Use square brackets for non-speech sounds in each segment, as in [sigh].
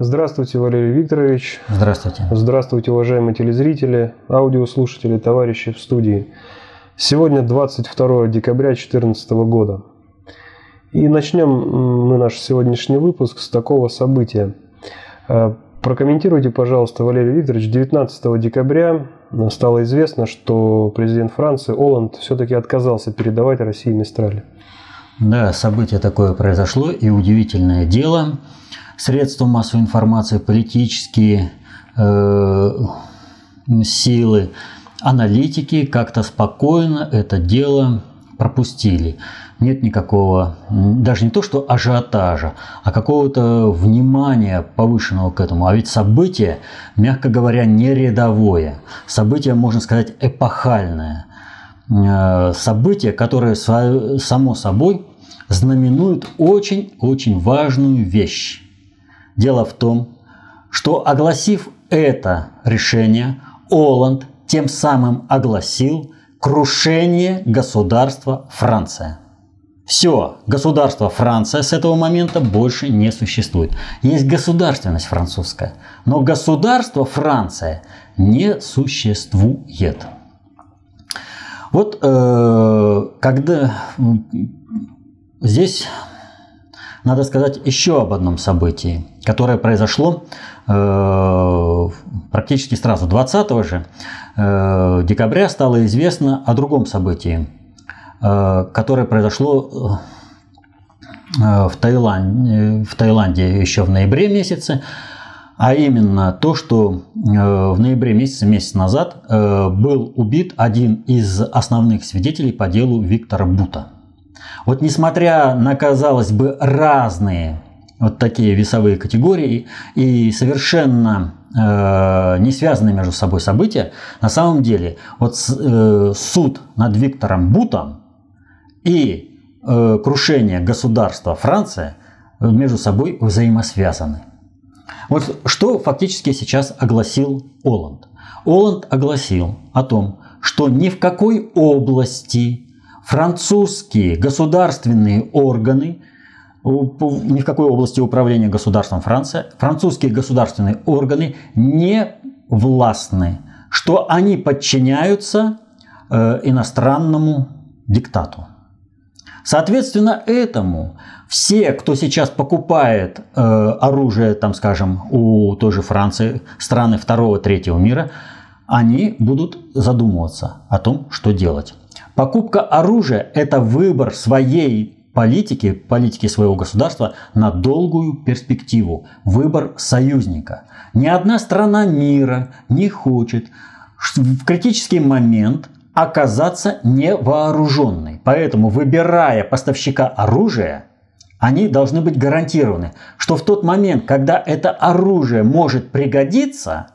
Здравствуйте, Валерий Викторович. Здравствуйте. Здравствуйте, уважаемые телезрители, аудиослушатели, товарищи в студии. Сегодня 22 декабря 2014 года. И начнем мы наш сегодняшний выпуск с такого события. Э, прокомментируйте, пожалуйста, Валерий Викторович, 19 декабря стало известно, что президент Франции Оланд все-таки отказался передавать России Мистрали. Да, событие такое произошло, и удивительное дело – средства массовой информации, политические э, силы, аналитики как-то спокойно это дело пропустили. Нет никакого, даже не то что ажиотажа, а какого-то внимания повышенного к этому. А ведь событие, мягко говоря, не рядовое. Событие, можно сказать, эпохальное. Э, событие, которое само собой знаменует очень-очень важную вещь. Дело в том, что огласив это решение, Оланд тем самым огласил крушение государства Франция. Все, государство Франция с этого момента больше не существует. Есть государственность французская, но государство Франция не существует. Вот э, когда здесь надо сказать еще об одном событии, которое произошло э, практически сразу. 20 же э, декабря стало известно о другом событии, э, которое произошло в Таиланде, в Таиланде еще в ноябре месяце, а именно то, что в ноябре месяце, месяц назад, был убит один из основных свидетелей по делу Виктора Бута – вот несмотря на, казалось бы, разные вот такие весовые категории и совершенно э, не связанные между собой события, на самом деле вот э, суд над Виктором Бутом и э, крушение государства Франция между собой взаимосвязаны. Вот что фактически сейчас огласил Оланд. Оланд огласил о том, что ни в какой области французские государственные органы, ни в какой области управления государством Франция, французские государственные органы не властны, что они подчиняются э, иностранному диктату. Соответственно, этому все, кто сейчас покупает э, оружие, там, скажем, у той же Франции, страны второго, третьего мира, они будут задумываться о том, что делать. Покупка оружия – это выбор своей политики, политики своего государства на долгую перспективу, выбор союзника. Ни одна страна мира не хочет в критический момент оказаться невооруженной. Поэтому, выбирая поставщика оружия, они должны быть гарантированы, что в тот момент, когда это оружие может пригодиться,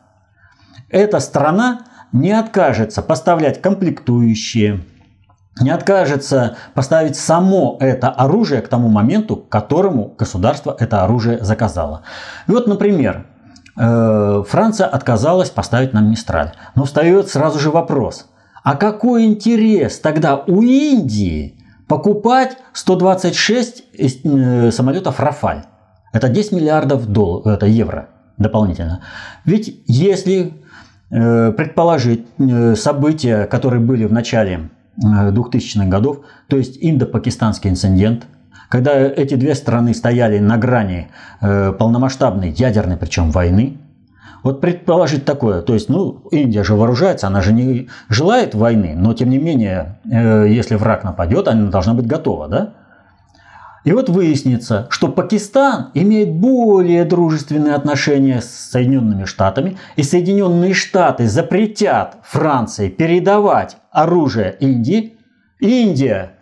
эта страна не откажется поставлять комплектующие, не откажется поставить само это оружие к тому моменту, к которому государство это оружие заказало. И вот, например, э, Франция отказалась поставить нам Мистраль. Но встает сразу же вопрос, а какой интерес тогда у Индии покупать 126 э, самолетов Рафаль? Это 10 миллиардов долларов, это евро дополнительно. Ведь если э, предположить события, которые были в начале 2000-х годов, то есть индо-пакистанский инцидент, когда эти две страны стояли на грани э, полномасштабной ядерной, причем войны. Вот предположить такое, то есть, ну, Индия же вооружается, она же не желает войны, но тем не менее, э, если враг нападет, она должна быть готова, да? И вот выяснится, что Пакистан имеет более дружественные отношения с Соединенными Штатами, и Соединенные Штаты запретят Франции передавать оружие Индии. Индия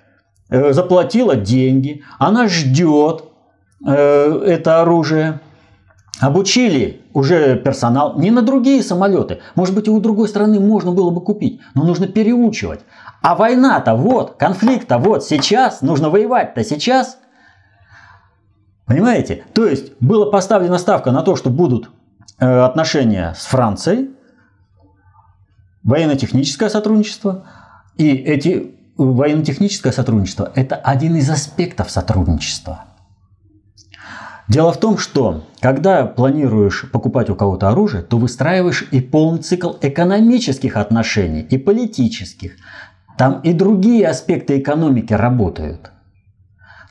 э, заплатила деньги, она ждет э, это оружие. Обучили уже персонал не на другие самолеты. Может быть, и у другой страны можно было бы купить, но нужно переучивать. А война-то вот, конфликт-то вот сейчас, нужно воевать-то сейчас – Понимаете? То есть была поставлена ставка на то, что будут э, отношения с Францией, военно-техническое сотрудничество, и эти военно-техническое сотрудничество – это один из аспектов сотрудничества. Дело в том, что когда планируешь покупать у кого-то оружие, то выстраиваешь и полный цикл экономических отношений, и политических. Там и другие аспекты экономики работают.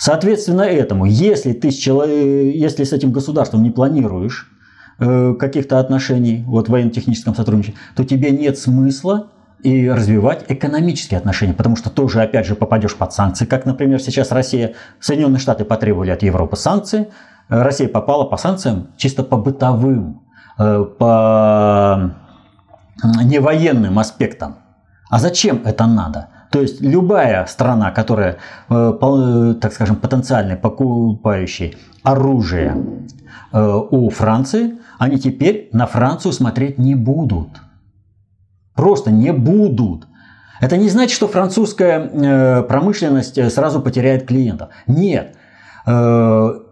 Соответственно этому, если ты с, человек, если с этим государством не планируешь э, каких-то отношений, вот в военно-техническом сотрудничестве, то тебе нет смысла и развивать экономические отношения, потому что тоже, опять же, попадешь под санкции, как, например, сейчас Россия, Соединенные Штаты потребовали от Европы санкции, Россия попала по санкциям чисто по бытовым, э, по невоенным аспектам. А зачем это надо? То есть любая страна, которая, э, так скажем, потенциально покупающая оружие э, у Франции, они теперь на Францию смотреть не будут. Просто не будут. Это не значит, что французская промышленность сразу потеряет клиентов. Нет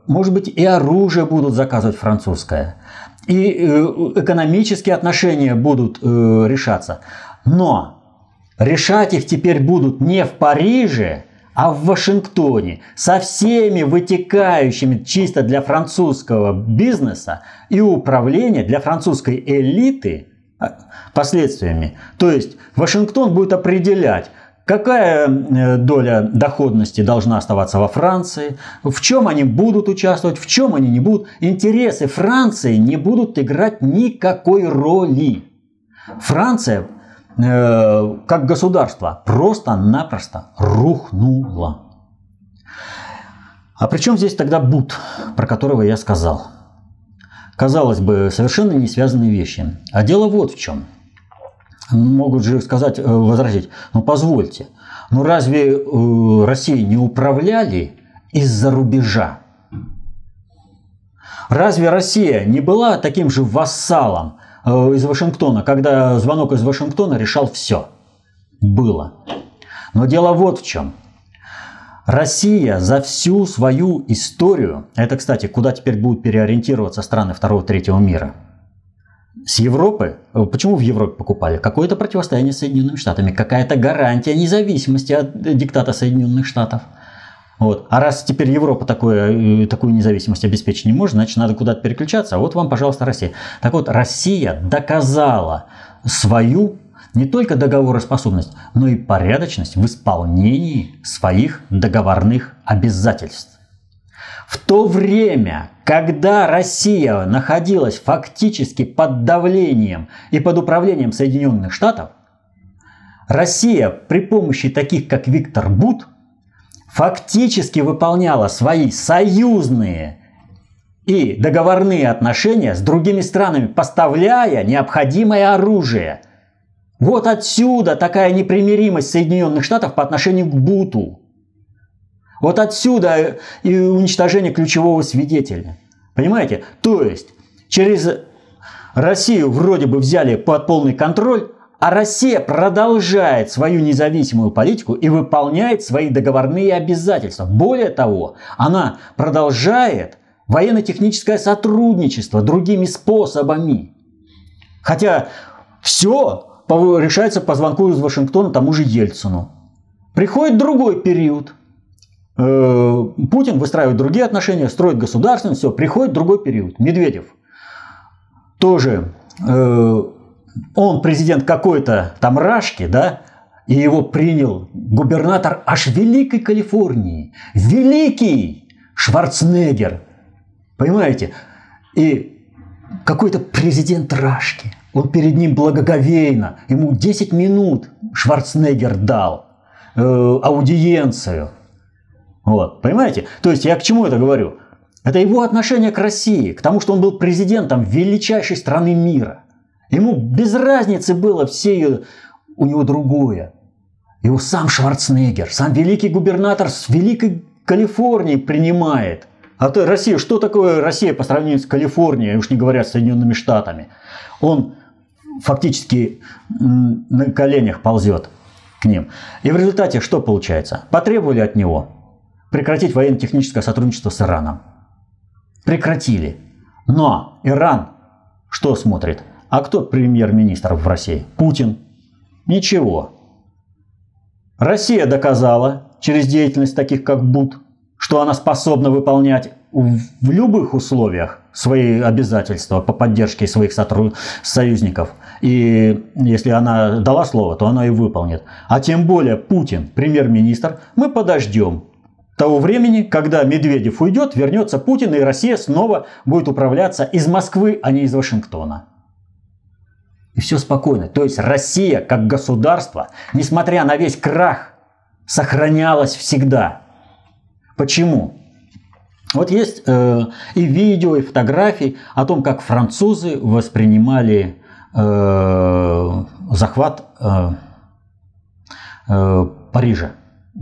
может быть, и оружие будут заказывать французское, и э, экономические отношения будут э, решаться. Но решать их теперь будут не в Париже, а в Вашингтоне со всеми вытекающими чисто для французского бизнеса и управления для французской элиты а, последствиями. То есть Вашингтон будет определять, Какая э, доля доходности должна оставаться во Франции? В чем они будут участвовать, в чем они не будут? Интересы Франции не будут играть никакой роли. Франция э, как государство просто-напросто рухнула. А при чем здесь тогда Бут, про которого я сказал? Казалось бы, совершенно не связанные вещи. А дело вот в чем – могут же сказать, э, возразить, ну позвольте, ну разве э, России не управляли из-за рубежа? Разве Россия не была таким же вассалом из Вашингтона, когда звонок из Вашингтона решал все? Было. Но дело вот в чем. Россия за всю свою историю, это, кстати, куда теперь будут переориентироваться страны второго-третьего мира – с Европы, э, почему в Европе покупали? Какое-то противостояние с Соединенными Штатами, какая-то гарантия независимости от э, диктата Соединенных Штатов. Вот. А раз теперь Европа такое, э, такую независимость обеспечить не может, значит надо куда-то переключаться. А вот вам, пожалуйста, Россия. Так вот, Россия доказала свою не только договороспособность, но и порядочность в исполнении своих договорных обязательств. В то время, когда Россия находилась фактически под давлением и под управлением Соединенных Штатов, Россия при помощи таких, как Виктор Бут, фактически выполняла свои союзные и договорные отношения с другими странами, поставляя необходимое оружие. Вот отсюда такая непримиримость Соединенных Штатов по отношению к Буту. Вот отсюда и уничтожение ключевого свидетеля. Понимаете? То есть через Россию вроде бы взяли под полный контроль, а Россия продолжает свою независимую политику и выполняет свои договорные обязательства. Более того, она продолжает военно-техническое сотрудничество другими способами. Хотя все решается по звонку из Вашингтона тому же Ельцину. Приходит другой период – Э, Путин выстраивает другие отношения, строит государственность, все, приходит другой период. Медведев тоже, э, он президент какой-то там Рашки, да, и его принял губернатор аж Великой Калифорнии. Великий Шварценеггер. Понимаете? И какой-то президент Рашки. Он перед ним благоговейно. Ему 10 минут Шварценеггер дал э, аудиенцию. Вот, понимаете? То есть я к чему это говорю? Это его отношение к России, к тому, что он был президентом величайшей страны мира. Ему без разницы было все у него другое. Его сам Шварценеггер, сам великий губернатор с великой Калифорнии принимает. А то Россия, что такое Россия по сравнению с Калифорнией, уж не говоря с Соединенными Штатами? Он фактически на коленях ползет к ним. И в результате что получается? Потребовали от него прекратить военно-техническое сотрудничество с Ираном. Прекратили. Но Иран что смотрит? А кто премьер-министр в России? Путин. Ничего. Россия доказала через деятельность таких как БУТ, что она способна выполнять в любых условиях свои обязательства по поддержке своих союзников. И если она дала слово, то она и выполнит. А тем более Путин, премьер-министр, мы подождем того времени, когда Медведев уйдет, вернется Путин, и Россия снова будет управляться из Москвы, а не из Вашингтона. И все спокойно. То есть Россия как государство, несмотря на весь крах, сохранялась всегда. Почему? Вот есть э, и видео, и фотографии о том, как французы воспринимали э, захват э, э, Парижа.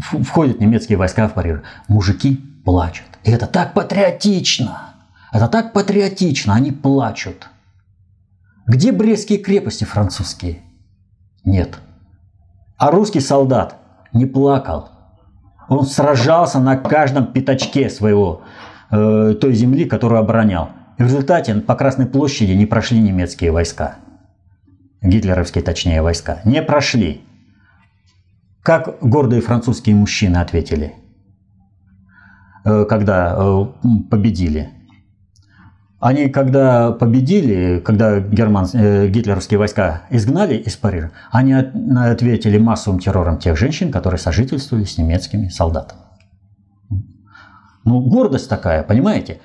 Входят немецкие войска в Париж. Мужики плачут. И это так патриотично. Это так патриотично. Они плачут. Где Брестские крепости французские? Нет. А русский солдат не плакал. Он сражался на каждом пятачке своего э, той земли, которую оборонял. И в результате по Красной площади не прошли немецкие войска. Гитлеровские, точнее, войска. Не прошли. Как гордые французские мужчины ответили, э, когда э, победили. Они, когда победили, когда герман, э, гитлеровские войска изгнали из Парижа, они от, ответили массовым террором тех женщин, которые сожительствовали с немецкими солдатами. Ну, гордость такая, понимаете?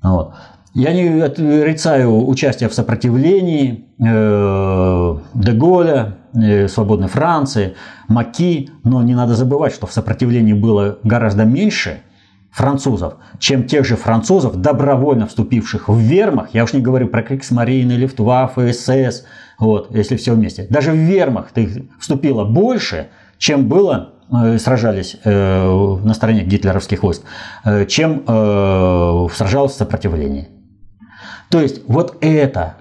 Вот. Я не отрицаю участие в сопротивлении э, Деголя, э, Свободной Франции, Маки, но не надо забывать, что в сопротивлении было гораздо меньше – французов, чем тех же французов, добровольно вступивших в вермах, я уж не говорю про Криксмарин, Люфтваффе, СС, вот, если все вместе. Даже в вермах ты вступило больше, чем было э, сражались э, на стороне гитлеровских войск, э, чем э, сражалось в сопротивлении. То есть вот эта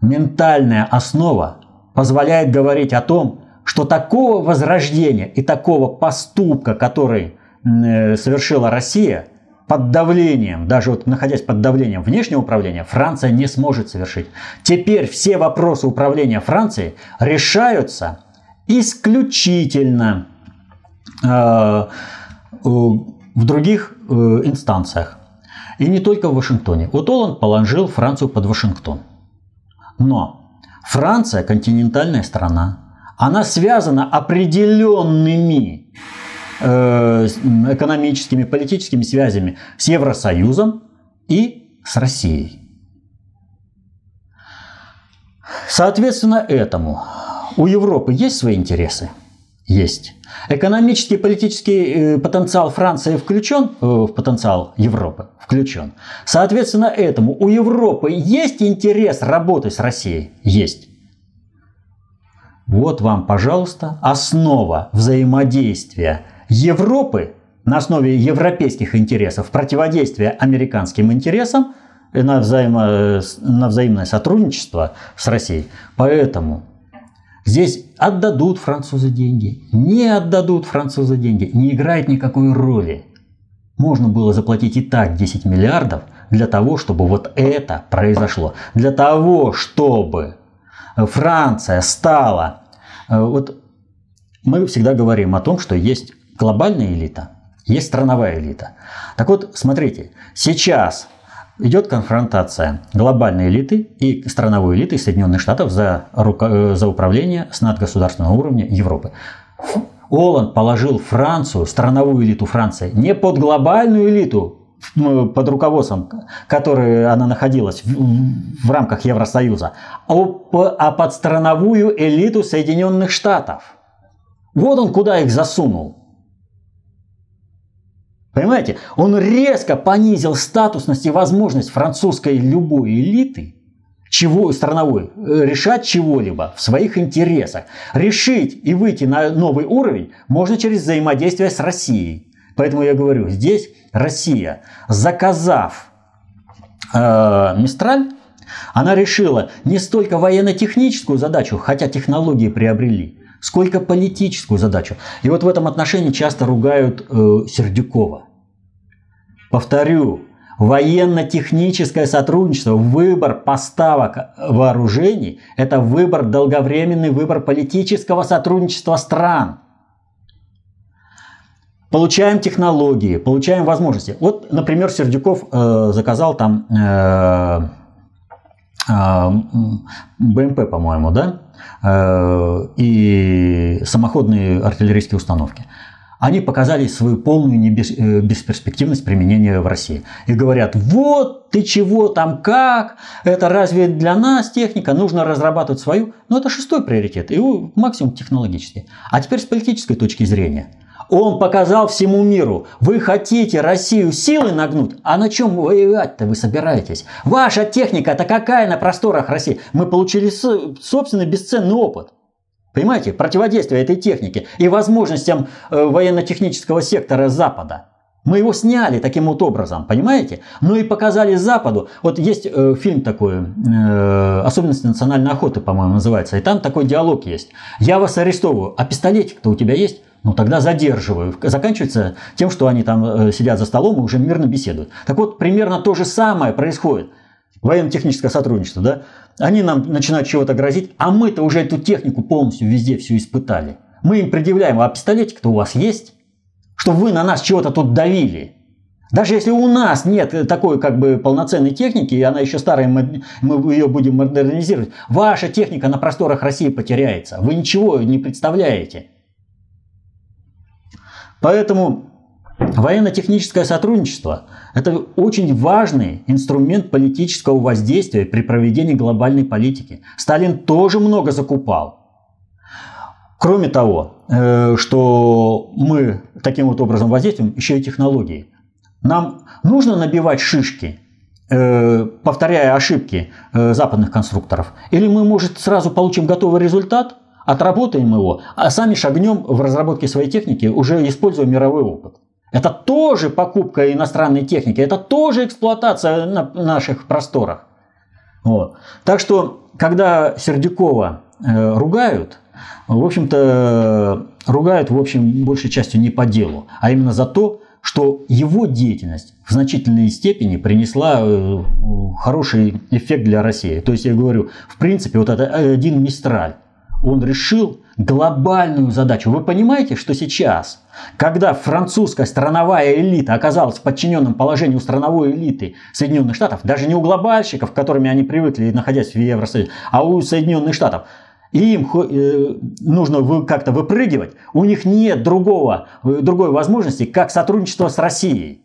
ментальная основа позволяет говорить о том, что такого возрождения и такого поступка, который совершила Россия под давлением, даже вот находясь под давлением внешнего управления, Франция не сможет совершить. Теперь все вопросы управления Францией решаются исключительно э, в других э, инстанциях. И не только в Вашингтоне. Вот Оланд положил Францию под Вашингтон. Но Франция континентальная страна. Она связана определенными Э, экономическими, политическими связями с Евросоюзом и с Россией. Соответственно этому у Европы есть свои интересы? Есть. Экономический и политический э, потенциал Франции включен э, в потенциал Европы? Включен. Соответственно этому у Европы есть интерес работать с Россией? Есть. Вот вам, пожалуйста, основа взаимодействия Европы на основе европейских интересов, противодействия американским интересам на, взаимо, на взаимное сотрудничество с Россией. Поэтому здесь отдадут французы деньги, не отдадут французы деньги, не играет никакой роли. Можно было заплатить и так 10 миллиардов для того, чтобы вот это произошло. Для того, чтобы Франция стала... Э, вот мы всегда говорим о том, что есть глобальная элита, есть страновая элита. Так вот, смотрите, сейчас идет конфронтация глобальной элиты и страновой элиты Соединенных Штатов за, руко... за управление с надгосударственного уровня Европы. Оланд положил Францию, страновую элиту Франции, не под глобальную элиту, под руководством, которой она находилась в, в рамках Евросоюза, а, а под страновую элиту Соединенных Штатов. Вот он куда их засунул. Понимаете, он резко понизил статусность и возможность французской любой элиты чего страновой э, решать чего-либо в своих интересах. Решить и выйти на новый уровень можно через взаимодействие с Россией. Поэтому я говорю, здесь Россия, заказав э, Мистраль, она решила не столько военно-техническую задачу, хотя технологии приобрели, сколько политическую задачу. И вот в этом отношении часто ругают э, Сердюкова. Повторю, военно-техническое сотрудничество, выбор поставок вооружений – это выбор, долговременный выбор политического сотрудничества стран. Получаем технологии, получаем возможности. Вот, например, Сердюков э, заказал там э, э, БМП, по-моему, да, э, и самоходные артиллерийские установки они показали свою полную э, бесперспективность применения в России. И говорят, вот ты чего там, как, это разве для нас техника, нужно разрабатывать свою. Но это шестой приоритет, и максимум технологический. А теперь с политической точки зрения. Он показал всему миру, вы хотите Россию силой нагнуть, а на чем воевать-то вы собираетесь? Ваша техника-то какая на просторах России? Мы получили собственный бесценный опыт. Понимаете, противодействие этой технике и возможностям э, военно-технического сектора Запада. Мы его сняли таким вот образом, понимаете? Ну и показали Западу. Вот есть э, фильм такой, э, «Особенности национальной охоты», по-моему, называется. И там такой диалог есть. Я вас арестовываю, а пистолетик-то у тебя есть? Ну тогда задерживаю. Заканчивается тем, что они там э, сидят за столом и уже мирно беседуют. Так вот, примерно то же самое происходит. Военно-техническое сотрудничество, да? Они нам начинают чего-то грозить, а мы-то уже эту технику полностью везде все испытали. Мы им предъявляем, а пистолетик-то у вас есть? Что вы на нас чего-то тут давили. Даже если у нас нет такой как бы полноценной техники, и она еще старая, мы, мы ее будем модернизировать, ваша техника на просторах России потеряется. Вы ничего не представляете. Поэтому Военно-техническое сотрудничество – это очень важный инструмент политического воздействия при проведении глобальной политики. Сталин тоже много закупал. Кроме того, э, что мы таким вот образом воздействуем, еще и технологии. Нам нужно набивать шишки, э, повторяя ошибки э, западных конструкторов, или мы, может, сразу получим готовый результат, отработаем его, а сами шагнем в разработке своей техники, уже используя мировой опыт. Это тоже покупка иностранной техники, это тоже эксплуатация на наших просторах. Вот. Так что, когда Сердюкова э, ругают, в общем-то, ругают, в общем, большей частью не по делу, а именно за то, что его деятельность в значительной степени принесла э, хороший эффект для России. То есть, я говорю, в принципе, вот это один Мистраль, он решил глобальную задачу. Вы понимаете, что сейчас, когда французская страновая элита оказалась в подчиненном положении у страновой элиты Соединенных Штатов, даже не у глобальщиков, которыми они привыкли, находясь в Евросоюзе, а у Соединенных Штатов, и им э, нужно как-то выпрыгивать, у них нет другого, э, другой возможности, как сотрудничество с Россией.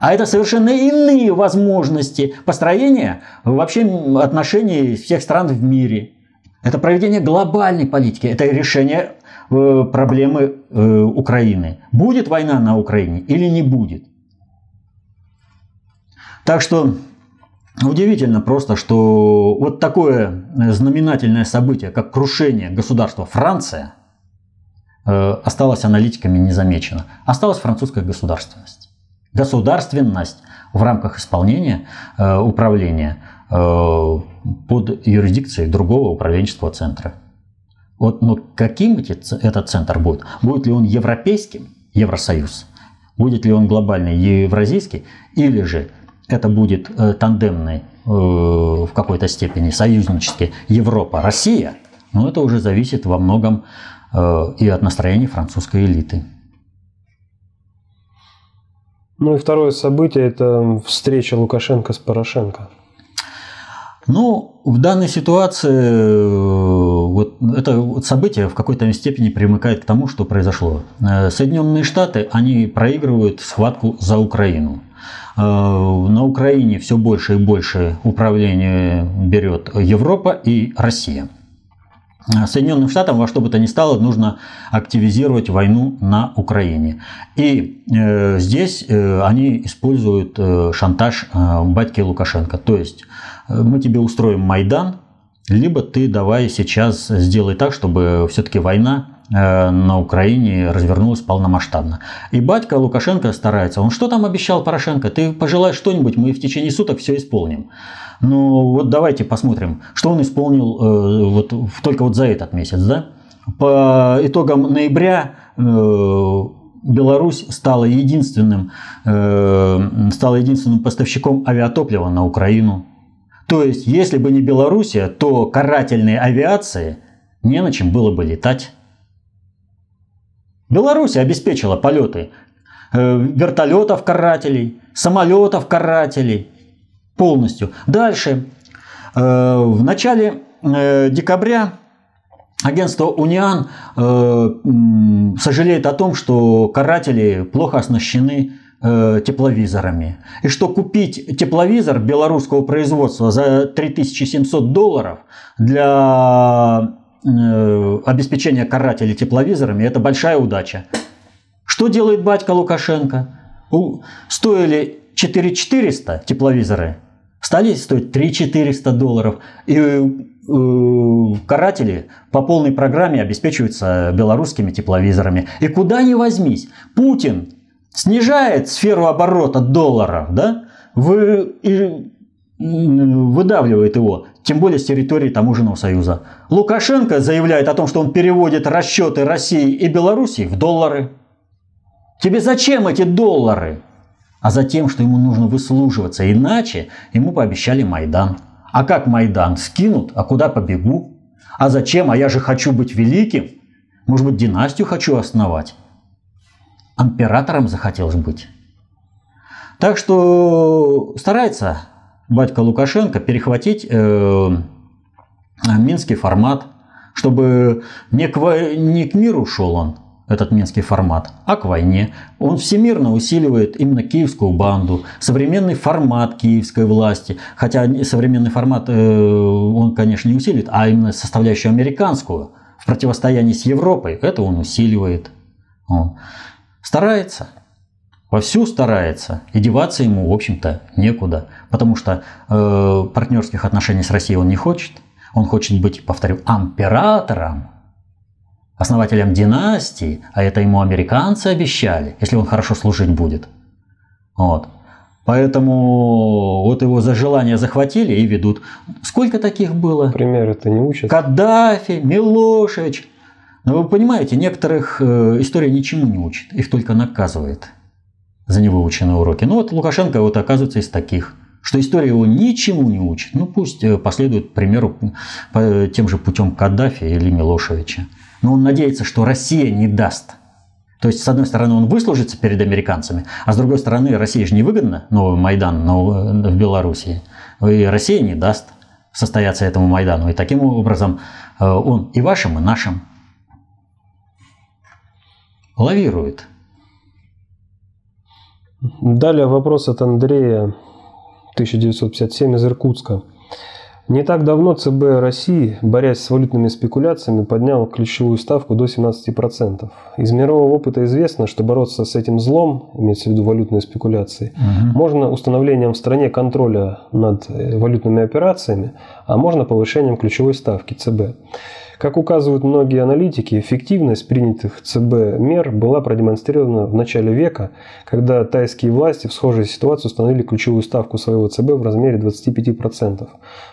А это совершенно иные возможности построения вообще отношений всех стран в мире. Это проведение глобальной политики, это решение э, проблемы э, Украины. Будет война на Украине или не будет? Так что удивительно просто, что вот такое знаменательное событие, как крушение государства Франция, э, осталось аналитиками незамечено. Осталась французская государственность. Государственность в рамках исполнения, управления под юрисдикцией другого управленческого центра. Вот, но каким этот центр будет? Будет ли он европейским, Евросоюз? Будет ли он глобальный, евразийский? Или же это будет э, тандемный э, в какой-то степени союзнический Европа-Россия? Но это уже зависит во многом э, и от настроения французской элиты. Ну и второе событие – это встреча Лукашенко с Порошенко. Ну, в данной ситуации э, вот это событие в какой-то степени примыкает к тому, что произошло. Э, Соединенные Штаты, они проигрывают схватку за Украину. Э, на Украине все больше и больше управления берет Европа и Россия. Соединенным Штатам во что бы то ни стало нужно активизировать войну на Украине. И э, здесь э, они используют э, шантаж э, батьки Лукашенко. То есть мы тебе устроим Майдан, либо ты давай сейчас сделай так, чтобы все-таки война э, на Украине развернулась полномасштабно. И батька Лукашенко старается. Он что там обещал Порошенко? Ты пожелай что-нибудь, мы в течение суток все исполним. Ну вот давайте посмотрим, что он исполнил э, вот, только вот за этот месяц. Да? По итогам ноября э, Беларусь стала единственным, стала единственным поставщиком авиатоплива на Украину. То есть, если бы не Белоруссия, то карательной авиации не на чем было бы летать. Беларусь обеспечила полеты э, вертолетов карателей, самолетов карателей полностью. Дальше. Э, в начале э, декабря агентство Униан сожалеет о том, что каратели плохо оснащены тепловизорами. И что купить тепловизор белорусского производства за 3700 долларов для обеспечения карателей тепловизорами – это большая удача. Что делает батька Лукашенко? Стоили 4400 тепловизоры, стали стоить 3400 долларов. И э, каратели по полной программе обеспечиваются белорусскими тепловизорами. И куда ни возьмись, Путин снижает сферу оборота долларов, да? Вы, и, выдавливает его тем более с территории таможенного союза. Лукашенко заявляет о том, что он переводит расчеты России и Белоруссии в доллары. Тебе зачем эти доллары? А за тем, что ему нужно выслуживаться, иначе ему пообещали Майдан. А как Майдан? Скинут, а куда побегу? А зачем? А я же хочу быть великим. Может быть, династию хочу основать. Императором захотелось быть. Так что старается батька Лукашенко перехватить э, минский формат, чтобы не к, не к миру шел он, этот минский формат, а к войне. Он всемирно усиливает именно киевскую банду, современный формат киевской власти. Хотя современный формат э, он, конечно, не усиливает, а именно составляющую американскую в противостоянии с Европой, это он усиливает. Он старается вовсю старается, и деваться ему, в общем-то, некуда, потому что э, партнерских отношений с Россией он не хочет. Он хочет быть, повторю, императором, основателем династии, а это ему американцы обещали, если он хорошо служить будет. Вот. Поэтому вот его за желание захватили и ведут. Сколько таких было? Пример это не учат. Каддафи, Милошевич. Но вы понимаете, некоторых э, история ничему не учит, их только наказывает за невыученные уроки. Ну вот Лукашенко вот оказывается из таких, что история его ничему не учит. Ну пусть э, последует примеру по тем же путем Каддафи или Милошевича. Но он надеется, что Россия не даст. То есть, с одной стороны, он выслужится перед американцами, а с другой стороны, России же невыгодно новый Майдан в Белоруссии. И Россия не даст состояться этому Майдану. И таким образом э, он и вашим, и нашим лавирует. Далее вопрос от Андрея, 1957, из Иркутска. Не так давно ЦБ России, борясь с валютными спекуляциями, поднял ключевую ставку до 17%. Из мирового опыта известно, что бороться с этим злом, имеется в виду валютные спекуляции, угу. можно установлением в стране контроля над э, валютными операциями, а можно повышением ключевой ставки ЦБ. Как указывают многие аналитики, эффективность принятых ЦБ мер была продемонстрирована в начале века, когда тайские власти в схожей ситуации установили ключевую ставку своего ЦБ в размере 25%,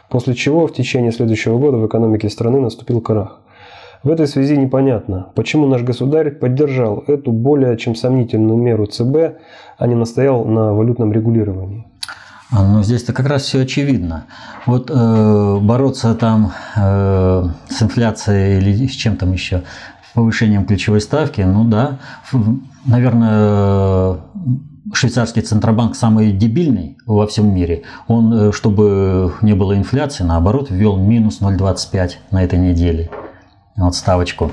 после чего в течение следующего года в экономике страны наступил крах. В этой связи непонятно, почему наш государь поддержал эту более чем сомнительную меру ЦБ, а не настоял на валютном регулировании. А, ну, здесь-то как раз все очевидно. Вот э, бороться там э, с инфляцией или с чем там еще, повышением ключевой ставки, ну да, наверное, швейцарский центробанк самый дебильный во всем мире. Он, э, чтобы не было инфляции, наоборот, ввел минус 0,25 на этой неделе. Вот ставочку.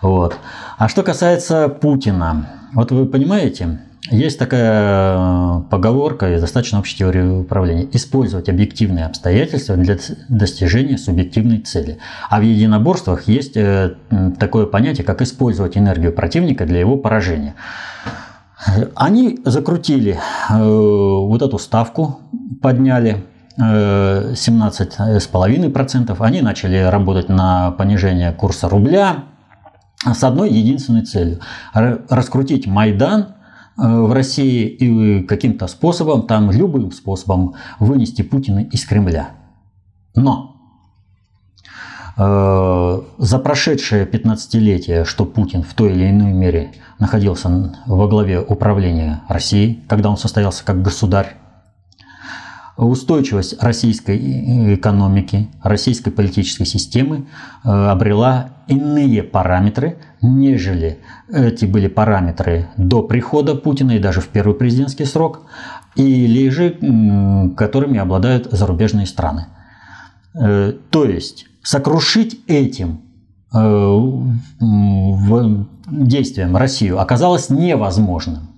Вот. А что касается Путина, вот вы понимаете, есть такая э, поговорка из достаточно общей теории управления. Использовать объективные обстоятельства для достижения субъективной цели. А в единоборствах есть э, такое понятие, как использовать энергию противника для его поражения. Они закрутили э, вот эту ставку, подняли 17,5%. Они начали работать на понижение курса рубля с одной единственной целью – раскрутить Майдан в России и каким-то способом, там любым способом вынести Путина из Кремля. Но э, за прошедшее 15-летие, что Путин в той или иной мере находился во главе управления Россией, когда он состоялся как государь, устойчивость российской экономики, российской политической системы э, обрела иные параметры, нежели эти были параметры до прихода Путина и даже в первый президентский срок, или же которыми обладают зарубежные страны. Э, то есть сокрушить этим э, действием Россию оказалось невозможным.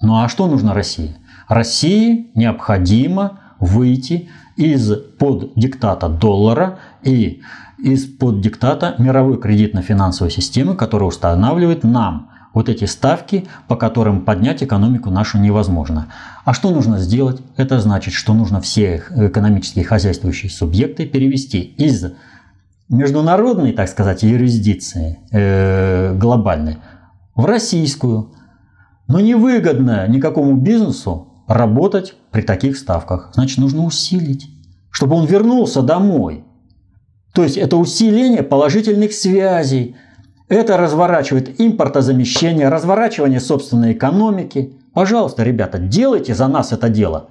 Ну а что нужно России? России необходимо выйти из-под диктата доллара и из-под диктата мировой кредитно-финансовой системы, которая устанавливает нам вот эти ставки, по которым поднять экономику нашу невозможно. А что нужно сделать? Это значит, что нужно все экономические хозяйствующие субъекты перевести из международной, так сказать, юрисдикции э, глобальной в российскую. Но невыгодно никакому бизнесу работать при таких ставках. Значит, нужно усилить, чтобы он вернулся домой. То есть это усиление положительных связей. Это разворачивает импортозамещение, разворачивание собственной экономики. Пожалуйста, ребята, делайте за нас это дело.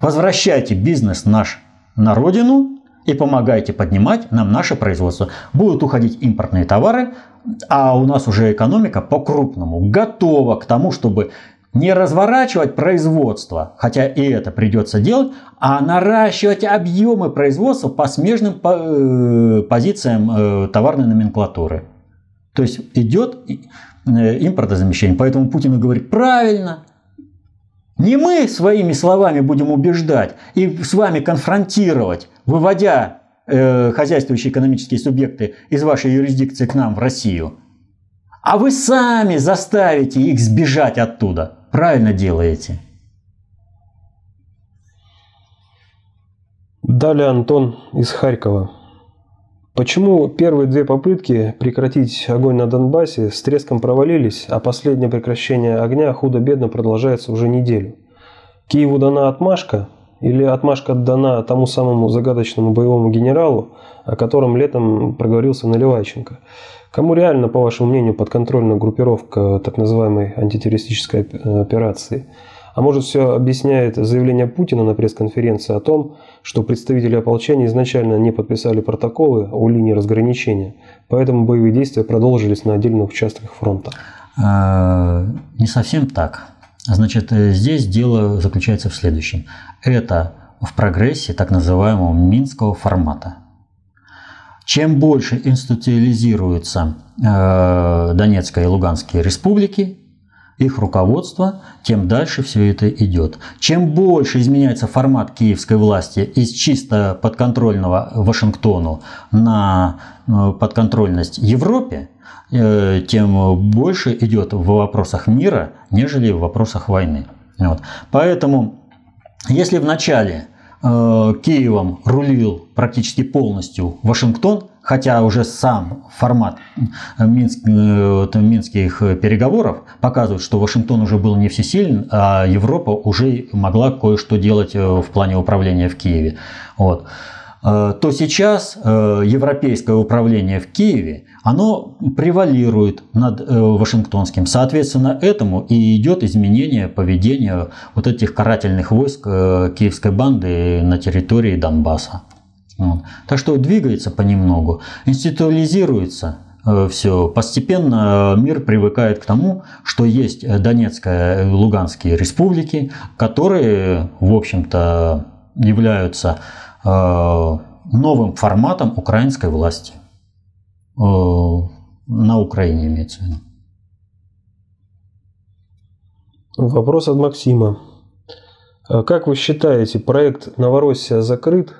Возвращайте бизнес наш на родину и помогайте поднимать нам наше производство. Будут уходить импортные товары, а у нас уже экономика по-крупному готова к тому, чтобы не разворачивать производство, хотя и это придется делать, а наращивать объемы производства по смежным э, позициям э, товарной номенклатуры. То есть идет э, импортозамещение. Поэтому Путин говорит правильно. Не мы своими словами будем убеждать и с вами конфронтировать, выводя хозяйствующие экономические субъекты из вашей юрисдикции к нам в Россию, а вы сами заставите их сбежать оттуда правильно делаете. Далее Антон из Харькова. Почему первые две попытки прекратить огонь на Донбассе с треском провалились, а последнее прекращение огня худо-бедно продолжается уже неделю? Киеву дана отмашка или отмашка дана тому самому загадочному боевому генералу, о котором летом проговорился Наливайченко? Кому реально, по вашему мнению, подконтрольна группировка так называемой антитеррористической операции? А может, все объясняет заявление Путина на пресс-конференции о том, что представители ополчения изначально не подписали протоколы о линии разграничения, поэтому боевые действия продолжились на отдельных участках фронта? А, не совсем так. Значит, э, здесь дело заключается в следующем. Это в прогрессе так называемого минского формата. Чем больше институциализируются э, Донецкая и Луганские республики, их руководство, тем дальше все это идет. Чем больше изменяется формат киевской власти из чисто подконтрольного Вашингтону на э, подконтрольность Европе, э, тем больше идет в вопросах мира, нежели в вопросах войны. Вот. Поэтому, если в начале Э, Киевом рулил практически полностью Вашингтон, хотя уже сам формат Минск, э, минских переговоров показывает, что Вашингтон уже был не всесилен, а Европа уже могла кое-что делать э, в плане управления в Киеве. Вот. Э, то сейчас э, европейское управление в Киеве, оно превалирует над э, Вашингтонским. Соответственно, этому и идет изменение поведения вот этих карательных войск киевской банды на территории Донбасса. Так что двигается понемногу, институализируется все. Постепенно мир привыкает к тому, что есть Донецкая и Луганские республики, которые, в общем-то, являются новым форматом украинской власти. Э, на Украине имеется в виду. Вопрос от Максима. А как вы считаете, проект Новороссия закрыт?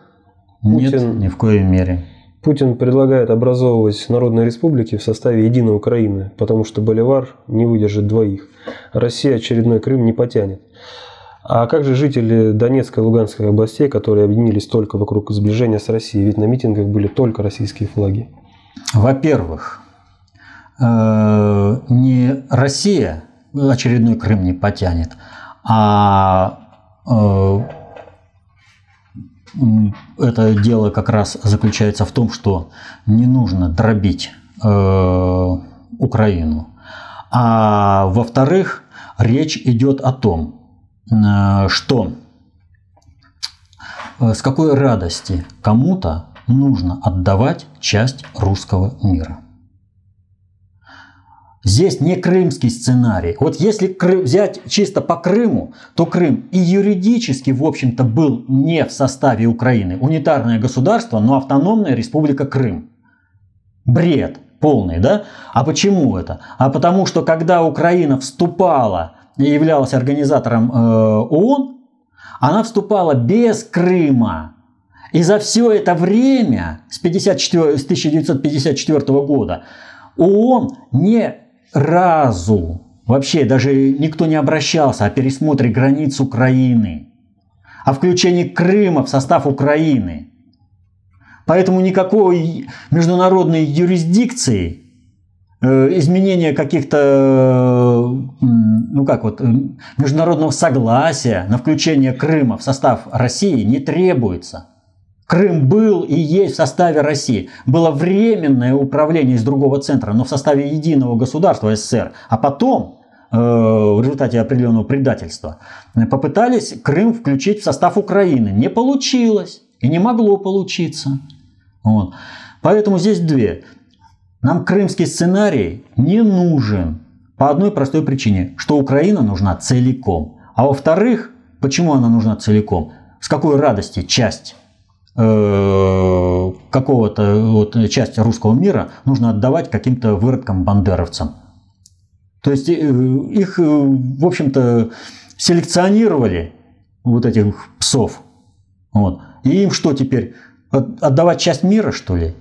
Нет, Путин, ни в коей мере. Путин предлагает образовывать народные республики в составе единой Украины, потому что Боливар не выдержит двоих. Россия очередной Крым не потянет. А как же жители Донецкой и Луганской областей, которые объединились только вокруг сближения с Россией? Ведь на митингах были только российские флаги. Во-первых, э, не Россия очередной Крым не потянет, а э, это дело как раз заключается в том, что не нужно дробить э, Украину. А во-вторых, речь идет о том, что э, с какой радости кому-то нужно отдавать часть русского мира. Здесь не крымский сценарий. Вот если взять чисто по Крыму, то Крым и юридически, в общем-то, был не в составе Украины. Унитарное государство, но автономная республика Крым. Бред полный, да? А почему это? А потому что когда Украина вступала являлась организатором э, ООН, она вступала без Крыма. И за все это время, с, 54, с 1954 года, ООН не разу вообще даже никто не обращался о пересмотре границ Украины, о включении Крыма в состав Украины. Поэтому никакой международной юрисдикции, э, изменения каких-то, ну как вот, международного согласия на включение Крыма в состав России не требуется. Крым был и есть в составе России. Было временное управление из другого центра, но в составе единого государства СССР. А потом, э, в результате определенного предательства, попытались Крым включить в состав Украины. Не получилось и не могло получиться. Вот. Поэтому здесь две. Нам крымский сценарий не нужен по одной простой причине, что Украина нужна целиком. А во-вторых, почему она нужна целиком? С какой радости часть Э, какого-то вот, части русского мира нужно отдавать каким-то выродкам-бандеровцам. То есть э, их, э, в общем-то, селекционировали, вот этих псов. Вот. И им что теперь? Отдавать часть мира, что ли?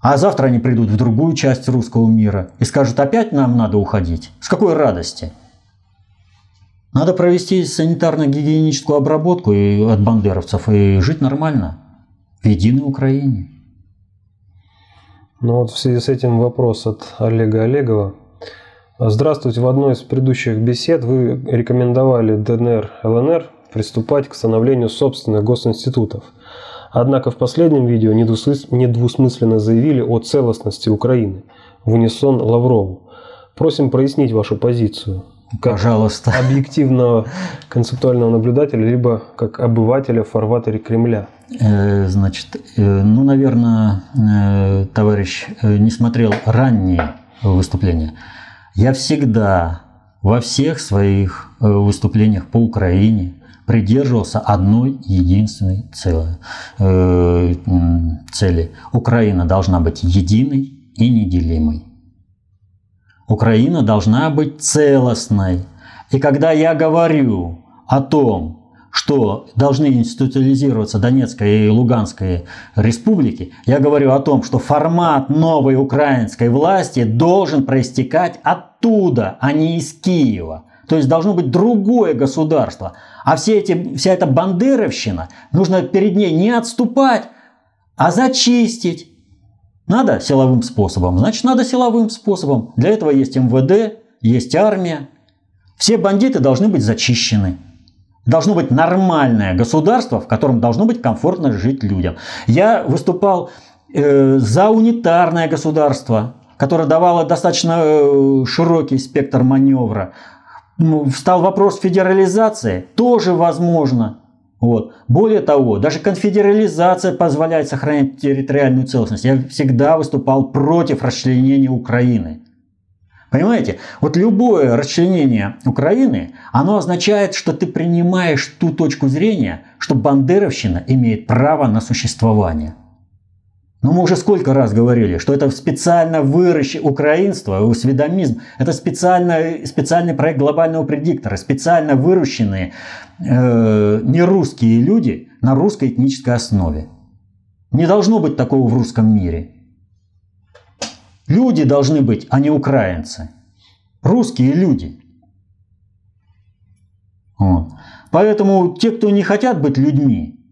А завтра они придут в другую часть русского мира и скажут, опять нам надо уходить. С какой радости? Надо провести санитарно-гигиеническую обработку и от бандеровцев и жить нормально в единой Украине. Ну вот в связи с этим вопрос от Олега Олегова. Здравствуйте. В одной из предыдущих бесед вы рекомендовали ДНР, ЛНР приступать к становлению собственных госинститутов. Однако в последнем видео недвусмысленно заявили о целостности Украины в унисон Лаврову. Просим прояснить вашу позицию как Пожалуйста. объективного концептуального наблюдателя, либо как обывателя в фарватере Кремля? Э, значит, э, ну, наверное, э, товарищ не смотрел ранние выступления. Я всегда во всех своих выступлениях по Украине придерживался одной единственной цели. цели. Украина должна быть единой и неделимой. Украина должна быть целостной. И когда я говорю о том, что должны институализироваться Донецкая и Луганская республики, я говорю о том, что формат новой украинской власти должен проистекать оттуда, а не из Киева. То есть должно быть другое государство. А все эти, вся эта бандеровщина, нужно перед ней не отступать, а зачистить. Надо силовым способом, значит надо силовым способом. Для этого есть МВД, есть армия. Все бандиты должны быть зачищены. Должно быть нормальное государство, в котором должно быть комфортно жить людям. Я выступал э, за унитарное государство, которое давало достаточно э, широкий спектр маневра. Встал вопрос федерализации, тоже возможно. Вот. Более того, даже конфедерализация позволяет сохранять территориальную целостность. Я всегда выступал против расчленения Украины. Понимаете? Вот любое расчленение Украины, оно означает, что ты принимаешь ту точку зрения, что бандеровщина имеет право на существование. Но мы уже сколько раз говорили, что это специально выращенное украинство, усведомизм, это специально, специальный проект глобального предиктора, специально выращенные э, нерусские люди на русской этнической основе. Не должно быть такого в русском мире. Люди должны быть, а не украинцы. Русские люди. Вот. Поэтому те, кто не хотят быть людьми,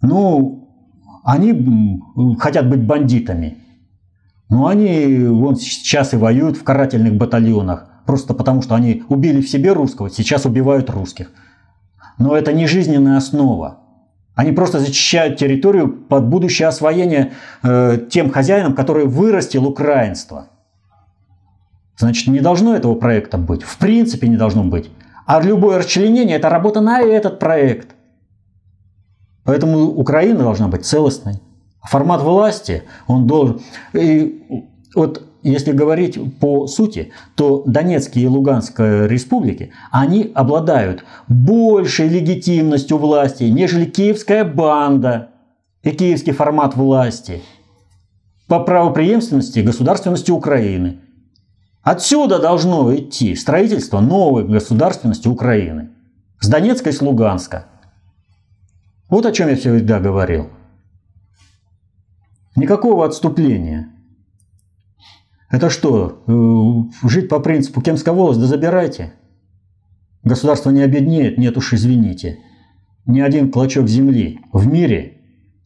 ну, они хотят быть бандитами. Но они вон сейчас и воюют в карательных батальонах. Просто потому, что они убили в себе русского, сейчас убивают русских. Но это не жизненная основа. Они просто зачищают территорию под будущее освоение э, тем хозяином, который вырастил украинство. Значит, не должно этого проекта быть. В принципе не должно быть. А любое расчленение – это работа на этот проект. Поэтому Украина должна быть целостной. Формат власти, он должен... И вот если говорить по сути, то Донецкие и Луганская республики, они обладают большей легитимностью власти, нежели киевская банда и киевский формат власти по правопреемственности и государственности Украины. Отсюда должно идти строительство новой государственности Украины. С Донецка и с Луганска. Вот о чем я всегда говорил. Никакого отступления. Это что, э, жить по принципу кемская волость, да забирайте? Государство не обеднеет, нет уж извините. Ни один клочок земли в мире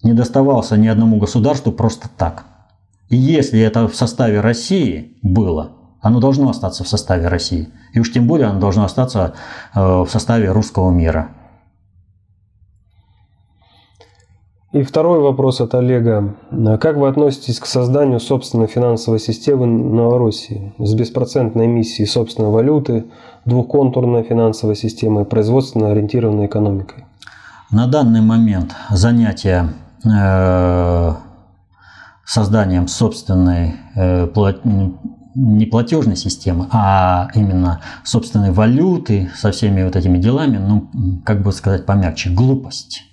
не доставался ни одному государству просто так. И если это в составе России было, оно должно остаться в составе России. И уж тем более оно должно остаться э, в составе русского мира. И второй вопрос от Олега. Как вы относитесь к созданию собственной финансовой системы Новороссии с беспроцентной эмиссией собственной валюты, двухконтурной финансовой системой, производственно ориентированной экономикой? На данный момент занятие э, созданием собственной э, не платежной системы, а именно собственной валюты со всеми вот этими делами, ну, как бы сказать помягче, глупость.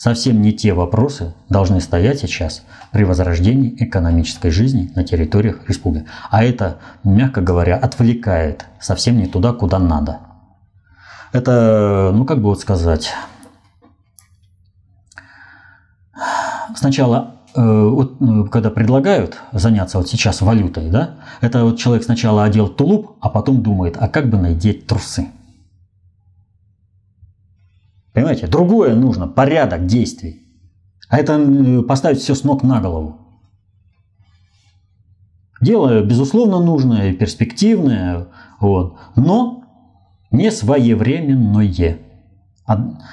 Совсем не те вопросы должны стоять сейчас при возрождении экономической жизни на территориях республики. А это, мягко говоря, отвлекает совсем не туда, куда надо. Это, ну как бы вот сказать, сначала Э, вот, ну, когда предлагают заняться вот сейчас валютой, да, это вот человек сначала одел тулуп, а потом думает, а как бы надеть трусы. Понимаете, другое нужно, порядок действий. А это поставить все с ног на голову. Дело, безусловно, нужное перспективное, вот, но не своевременное.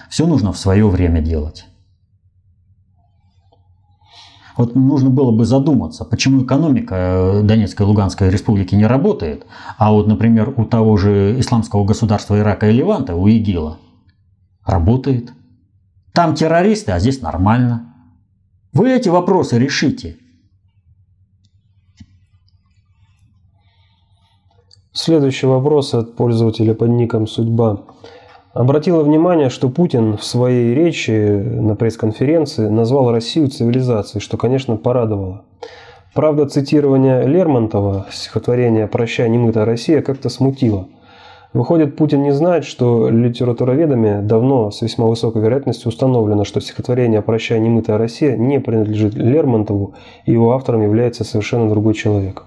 Все нужно в свое время делать. Вот нужно было бы задуматься, почему экономика э, Донецкой и Луганской республики не работает, а вот, например, у того же исламского государства Ирака и Леванта, у ИГИЛа, работает. Там террористы, а здесь нормально. Вы эти вопросы решите. Следующий вопрос от пользователя под ником «Судьба» обратила внимание, что Путин в своей речи на пресс-конференции назвал Россию цивилизацией, что, конечно, порадовало. Правда, цитирование Лермонтова, стихотворения «Прощай, немытая Россия» как-то смутило. Выходит, Путин не знает, что литературоведами давно с весьма высокой вероятностью установлено, что стихотворение «Прощай, немытая Россия» не принадлежит Лермонтову, и его автором является совершенно другой человек.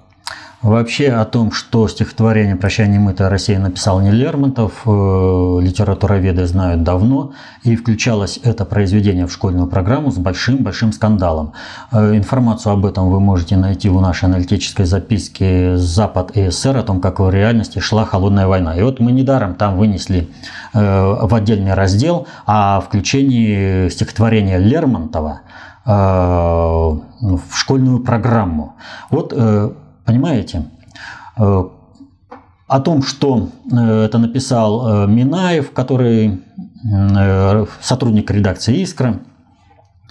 Вообще о том, что стихотворение «Прощание мытая Россия» написал не Лермонтов, э, литературоведы знают давно, и включалось это произведение в школьную программу с большим-большим скандалом. Э, информацию об этом вы можете найти в нашей аналитической записке «Запад и СССР» о том, как в реальности шла холодная война. И вот мы недаром там вынесли э, в отдельный раздел о включении стихотворения Лермонтова в школьную программу. Вот Понимаете? Э, о том, что э, это написал э, Минаев, который сотрудник редакции «Искра»,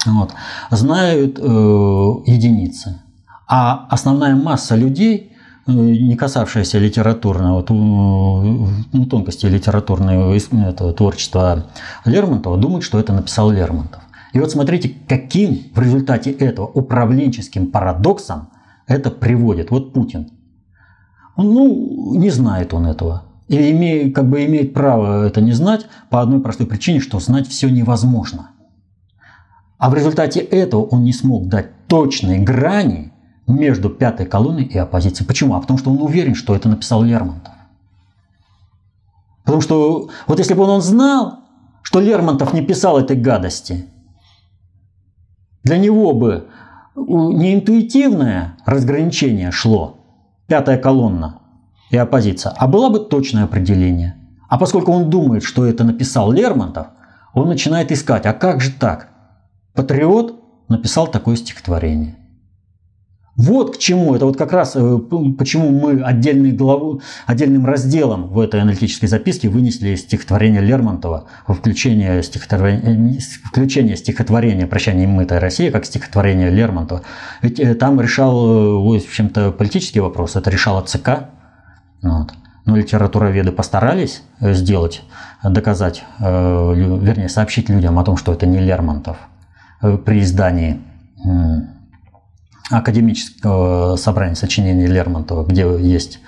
вот, знают единицы. А основная масса людей, не касавшаяся литературного, ну, тонкости литературного этого, творчества Лермонтова, думают, что это написал Лермонтов. И вот смотрите, каким в результате этого управленческим парадоксом это приводит. Вот Путин. ну, не знает он этого. И имеет, как бы имеет право это не знать по одной простой причине, что знать все невозможно. А в результате этого он не смог дать точной грани между пятой колонной и оппозицией. Почему? А потому что он уверен, что это написал Лермонтов. Потому что вот если бы он знал, что Лермонтов не писал этой гадости, для него бы не интуитивное разграничение шло, пятая колонна и оппозиция, а было бы точное определение. А поскольку он думает, что это написал Лермонтов, он начинает искать, а как же так? Патриот написал такое стихотворение. Вот к чему. Это вот как раз э, почему мы отдельной главу, отдельным разделом в этой аналитической записке вынесли стихотворение Лермонтова, включение стихотворения, э, включение стихотворения «Прощание мытой России» как стихотворение Лермонтова. Ведь э, там решал, в общем-то, политический вопрос, это решала ЦК. Вот. Но литературоведы постарались сделать, доказать, вернее, сообщить людям о том, что это не Лермонтов при издании академического собрания сочинений Лермонтова, где есть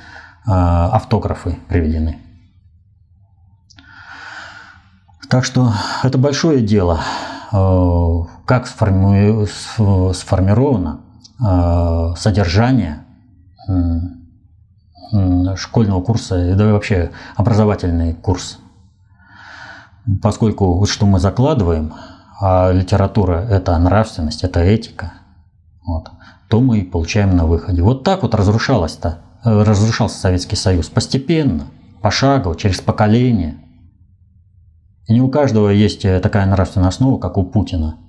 а, автографы приведены. Так что это большое дело, а, как сформировано а, содержание школьного курса, да и вообще образовательный курс. Поскольку вот что мы закладываем, а литература – это нравственность, это этика, вот, то мы и получаем на выходе. Вот так вот разрушалось-то, э, разрушался Советский Союз постепенно, пошагово, через поколение. И не у каждого есть э, такая нравственная основа, как у Путина,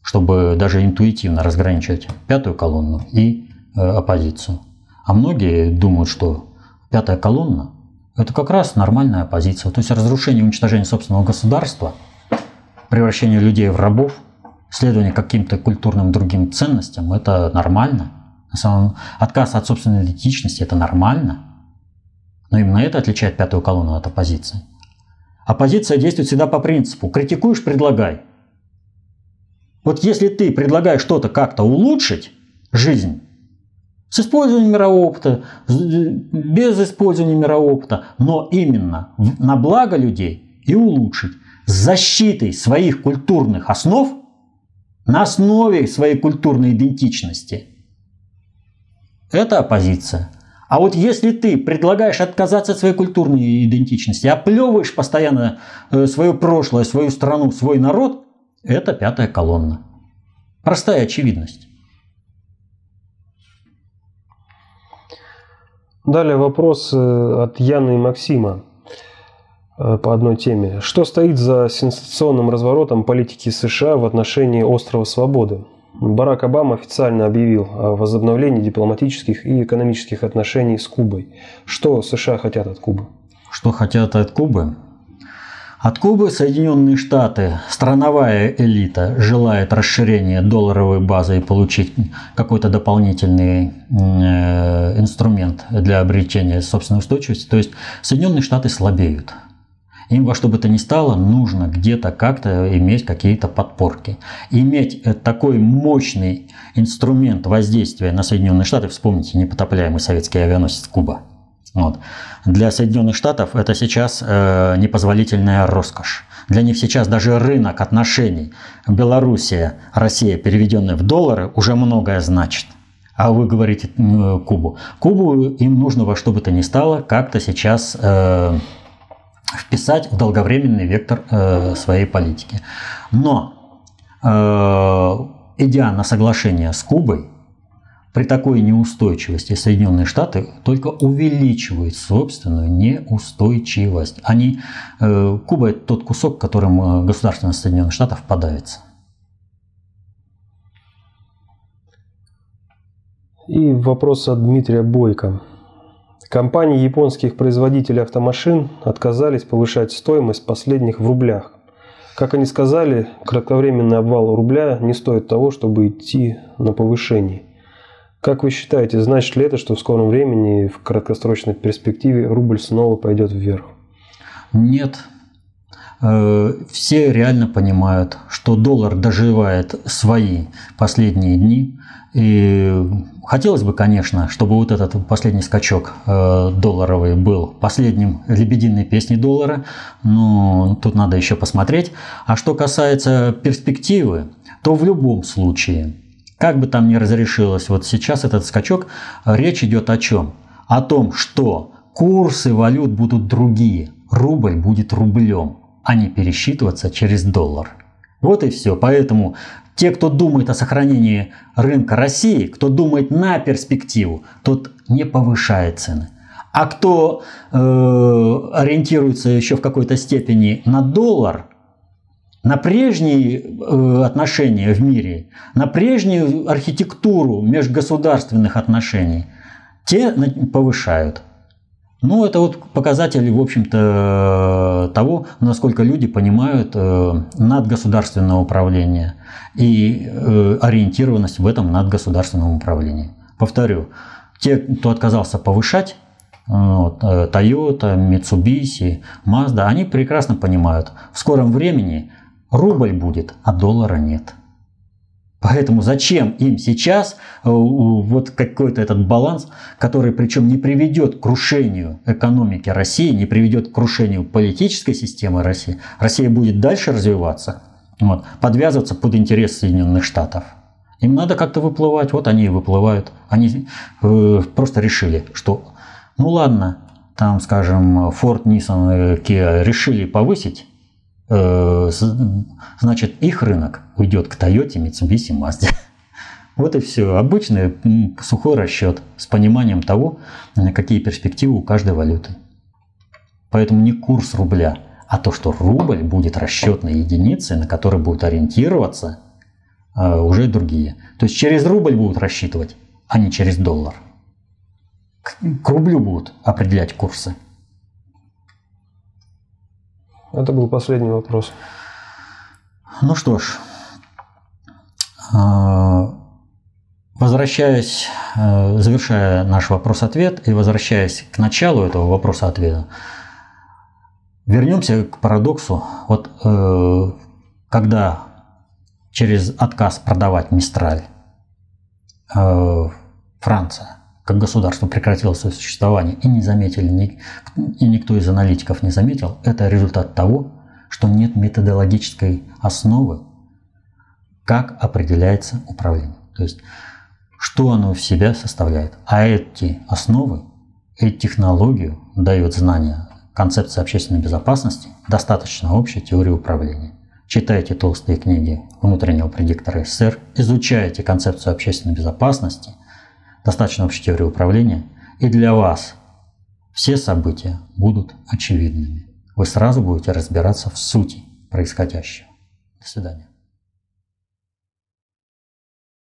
чтобы даже интуитивно разграничивать пятую колонну и э, оппозицию. А многие думают, что пятая колонна – это как раз нормальная оппозиция. То есть разрушение и уничтожение собственного государства, превращение людей в рабов – следование каким-то культурным другим ценностям – это нормально. На самом отказ от собственной идентичности – это нормально. Но именно это отличает пятую колонну от оппозиции. Оппозиция действует всегда по принципу «критикуешь – предлагай». Вот если ты предлагаешь что-то как-то улучшить жизнь, с использованием мирового опыта, без использования мирового опыта, но именно на благо людей и улучшить, с защитой своих культурных основ – на основе своей культурной идентичности. Это оппозиция. А вот если ты предлагаешь отказаться от своей культурной идентичности, оплевываешь постоянно э, свое прошлое, свою страну, свой народ, это пятая колонна. Простая очевидность. Далее вопрос э, от Яны и Максима. Э, по одной теме. Что стоит за сенсационным разворотом политики США в отношении острова Свободы? Барак Обама официально объявил о возобновлении дипломатических и экономических отношений с Кубой. Что США хотят от Кубы? Что хотят от Кубы? От Кубы Соединенные Штаты, страновая элита, желает расширения долларовой базы и получить какой-то дополнительный э, инструмент для обретения собственной устойчивости. То есть Соединенные Штаты слабеют. Им во что бы то ни стало нужно где-то как-то иметь какие-то подпорки. Иметь э, такой мощный инструмент воздействия на Соединенные Штаты, вспомните непотопляемый советский авианосец Куба. Вот. Для Соединенных Штатов это сейчас э, непозволительная роскошь. Для них сейчас даже рынок отношений Белоруссия, Россия, переведенные в доллары, уже многое значит. А вы говорите э, Кубу. Кубу им нужно во что бы то ни стало как-то сейчас э, вписать в долговременный вектор э, своей политики. Но э, идя на соглашение с Кубой, при такой неустойчивости Соединенные Штаты только увеличивают собственную неустойчивость. Они, э, Куба – это тот кусок, которым государственность Соединенных Штатов подавится. И вопрос от Дмитрия Бойко. Компании японских производителей автомашин отказались повышать стоимость последних в рублях. Как они сказали, кратковременный обвал рубля не стоит того, чтобы идти на повышение. Как вы считаете, значит ли это, что в скором времени, в краткосрочной перспективе, рубль снова пойдет вверх? Нет. Э, все реально понимают, что доллар доживает свои последние дни. И Хотелось бы, конечно, чтобы вот этот последний скачок э, долларовый был последним лебединой песни доллара, но тут надо еще посмотреть. А что касается перспективы, то в любом случае, как бы там ни разрешилось, вот сейчас этот скачок, речь идет о чем? О том, что курсы валют будут другие, рубль будет рублем, а не пересчитываться через доллар. Вот и все. Поэтому те, кто думает о сохранении рынка России, кто думает на перспективу, тот не повышает цены. А кто э, ориентируется еще в какой-то степени на доллар, на прежние э, отношения в мире, на прежнюю архитектуру межгосударственных отношений, те повышают. Ну, это вот показатель, в общем-то, того, насколько люди понимают э, надгосударственное управление и э, ориентированность в этом надгосударственном управлении. Повторю, те, кто отказался повышать, э, Toyota, Mitsubishi, Mazda, они прекрасно понимают, в скором времени рубль будет, а доллара нет. Поэтому зачем им сейчас э, вот какой-то этот баланс, который причем не приведет к крушению экономики России, не приведет к крушению политической системы России. Россия будет дальше развиваться, вот, подвязываться под интерес Соединенных Штатов. Им надо как-то выплывать, вот они и выплывают. Они э, просто решили, что ну ладно, там, скажем, Ford, Nissan, Kia решили повысить значит, их рынок уйдет к Toyota, Mitsubishi, Mazda. [laughs] Вот и все. Обычный сухой расчет с пониманием того, какие перспективы у каждой валюты. Поэтому не курс рубля, а то, что рубль будет расчетной единицей, на которой будут ориентироваться э, уже другие. То есть через рубль будут рассчитывать, а не через доллар. К рублю будут определять курсы. Это был последний вопрос. Ну что ж, а, возвращаясь, э, завершая наш вопрос-ответ и возвращаясь к началу этого вопроса-ответа, вернемся к парадоксу. Вот э, когда через отказ продавать Мистраль э, Франция как государство прекратило свое существование и не заметили, и никто из аналитиков не заметил, это результат того, что нет методологической основы, как определяется управление. То есть, что оно в себя составляет. А эти основы, эти технологию дает знания концепции общественной безопасности, достаточно общей теории управления. Читайте толстые книги внутреннего предиктора СССР, изучайте концепцию общественной безопасности – достаточно общей теории управления, и для вас все события будут очевидными. Вы сразу будете разбираться в сути происходящего. До свидания.